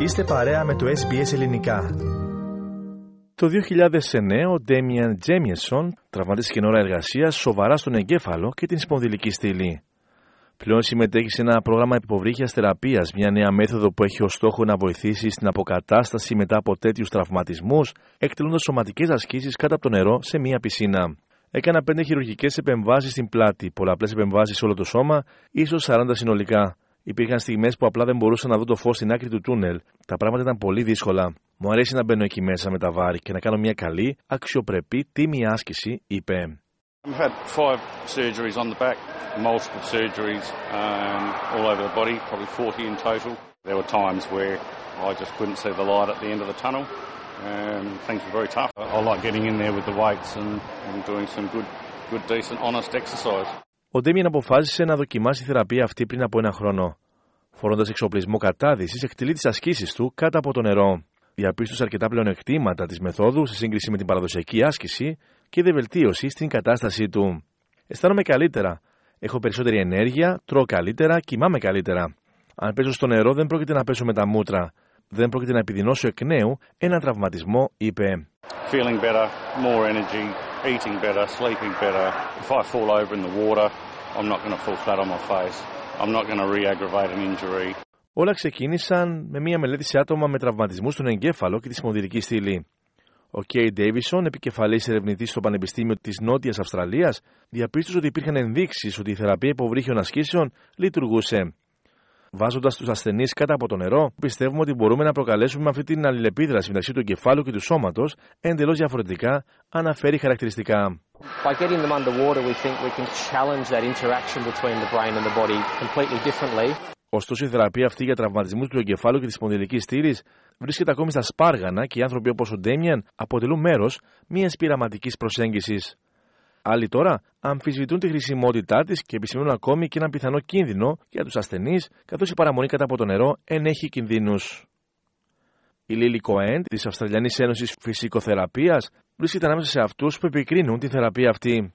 Είστε παρέα με το SBS Ελληνικά. Το 2009 ο Ντέμιαν Τζέμιεσον τραυματίστηκε ώρα εργασίας σοβαρά στον εγκέφαλο και την σπονδυλική στήλη. Πλέον συμμετέχει σε ένα πρόγραμμα υποβρύχιας θεραπείας, μια νέα μέθοδο που έχει ως στόχο να βοηθήσει στην αποκατάσταση μετά από τέτοιους τραυματισμούς, εκτελώντας σωματικές ασκήσεις κάτω από το νερό σε μια πισίνα. Έκανα πέντε χειρουργικές επεμβάσεις στην πλάτη, πολλαπλές επεμβάσεις σε όλο το σώμα, ίσως 40 συνολικά. Υπήρχαν στιγμέ που απλά δεν μπορούσα να δω το φω στην άκρη του τούνελ. Τα πράγματα ήταν πολύ δύσκολα. Μου αρέσει να μπαίνω εκεί μέσα με τα βάρη και να κάνω μια καλή, αξιοπρεπή, τίμη άσκηση, είπε. I've had five surgeries on the back, multiple surgeries um, all over the body, probably 40 in total. There were times where I just couldn't see the light at the end of the tunnel. Um, things were very tough. I like getting in there with the weights and, and doing some good, good, decent, honest exercise. Ο Ντέμιαν αποφάσισε να δοκιμάσει τη θεραπεία αυτή πριν από ένα χρόνο. Φορώντας εξοπλισμό κατάδυσης, εκτελεί τις ασκήσεις του κάτω από το νερό. Διαπίστωσε αρκετά πλεονεκτήματα της μεθόδου σε σύγκριση με την παραδοσιακή άσκηση και είδε βελτίωση στην κατάστασή του. Αισθάνομαι καλύτερα. Έχω περισσότερη ενέργεια, τρώω καλύτερα, κοιμάμαι καλύτερα. Αν πέσω στο νερό, δεν πρόκειται να πέσω με τα μούτρα. Δεν πρόκειται να επιδεινώσω εκ νέου έναν τραυματισμό, είπε. Feeling better, more energy, eating better, sleeping better. If I fall over in the water, I'm not going to fall flat on my face. I'm not going to re-aggravate an injury. Όλα ξεκίνησαν με μία μελέτη σε άτομα με τραυματισμούς στον εγκέφαλο και τη σπονδυλική στήλη. Ο Κέι Ντέιβισον, επικεφαλής ερευνητής στο Πανεπιστήμιο της Νότιας Αυστραλίας, διαπίστωσε ότι υπήρχαν ενδείξεις ότι η θεραπεία υποβρύχιων ασκήσεων λειτουργούσε. Βάζοντας τους ασθενείς κάτω από το νερό, πιστεύουμε ότι μπορούμε να προκαλέσουμε αυτή την αλληλεπίδραση μεταξύ του εγκεφάλου και του σώματος εντελώς διαφορετικά, αναφέρει χαρακτηριστικά. By getting them underwater, we think we can challenge that interaction between the brain and the body completely differently. Ωστόσο, η θεραπεία αυτή για τραυματισμούς του εγκεφάλου και της σπονδυλική στήλη βρίσκεται ακόμη στα σπάργανα και οι άνθρωποι όπως ο Ντέμιαν αποτελούν μέρος μιας πειραματικής προσέγγισης. Άλλοι τώρα αμφισβητούν τη χρησιμότητά της και επισημαίνουν ακόμη και έναν πιθανό κίνδυνο για τους ασθενείς, καθώς η παραμονή κατά από το νερό ενέχει κινδύνους. Η Λίλι Κοέντ της Αυστραλιανής Ένωσης Φυσικοθεραπείας βρίσκεται ανάμεσα σε αυτούς που επικρίνουν τη θεραπεία αυτή.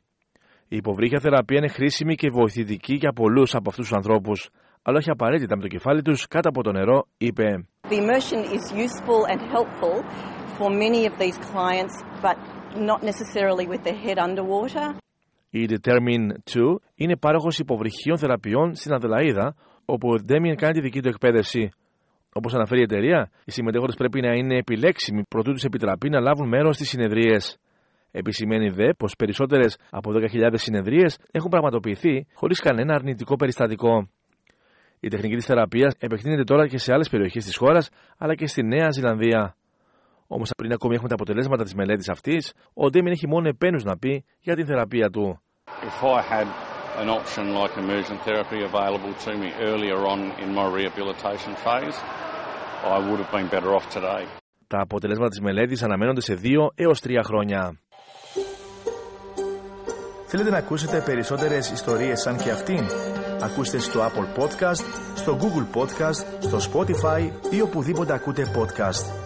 Η υποβρύχια θεραπεία είναι χρήσιμη και βοηθητική για πολλούς από αυτούς τους ανθρώπους, αλλά όχι απαραίτητα με το κεφάλι τους κάτω από το νερό, είπε. The immersion is useful and helpful for many of these clients, but not necessarily with their head underwater. Η Determine 2 είναι πάροχος υποβρυχίων θεραπείων στην Αδελαίδα, όπου ο Ντέμιεν κάνει τη δική του εκπαίδευση. Όπως αναφέρει η εταιρεία, οι συμμετέχοντες πρέπει να είναι επιλέξιμοι προτού τους επιτραπεί να λάβουν μέρος στις συνεδρίες. Επισημαίνει δε πως περισσότερες από 10.000 συνεδρίες έχουν πραγματοποιηθεί χωρίς κανένα αρνητικό περιστατικό. Η τεχνική της θεραπείας επεκτείνεται τώρα και σε άλλες περιοχές της χώρας αλλά και στη Νέα Ζηλανδία. Όμως πριν ακόμη έχουμε τα αποτελέσματα της μελέτης αυτής, ο Ντέμιν έχει μόνο επένους να πει για την θεραπεία του. If I had an option like immersion therapy available to me earlier on in my rehabilitation phase, I would have been better off today. Τα αποτελέσματα της μελέτης αναμένονται σε 2 έως 3 χρόνια. Θέλετε να ακούσετε περισσότερες ιστορίες σαν και αυτήν? Ακούστε στο Apple Podcast, στο Google Podcast, στο Spotify ή οπουδήποτε ακούτε podcast.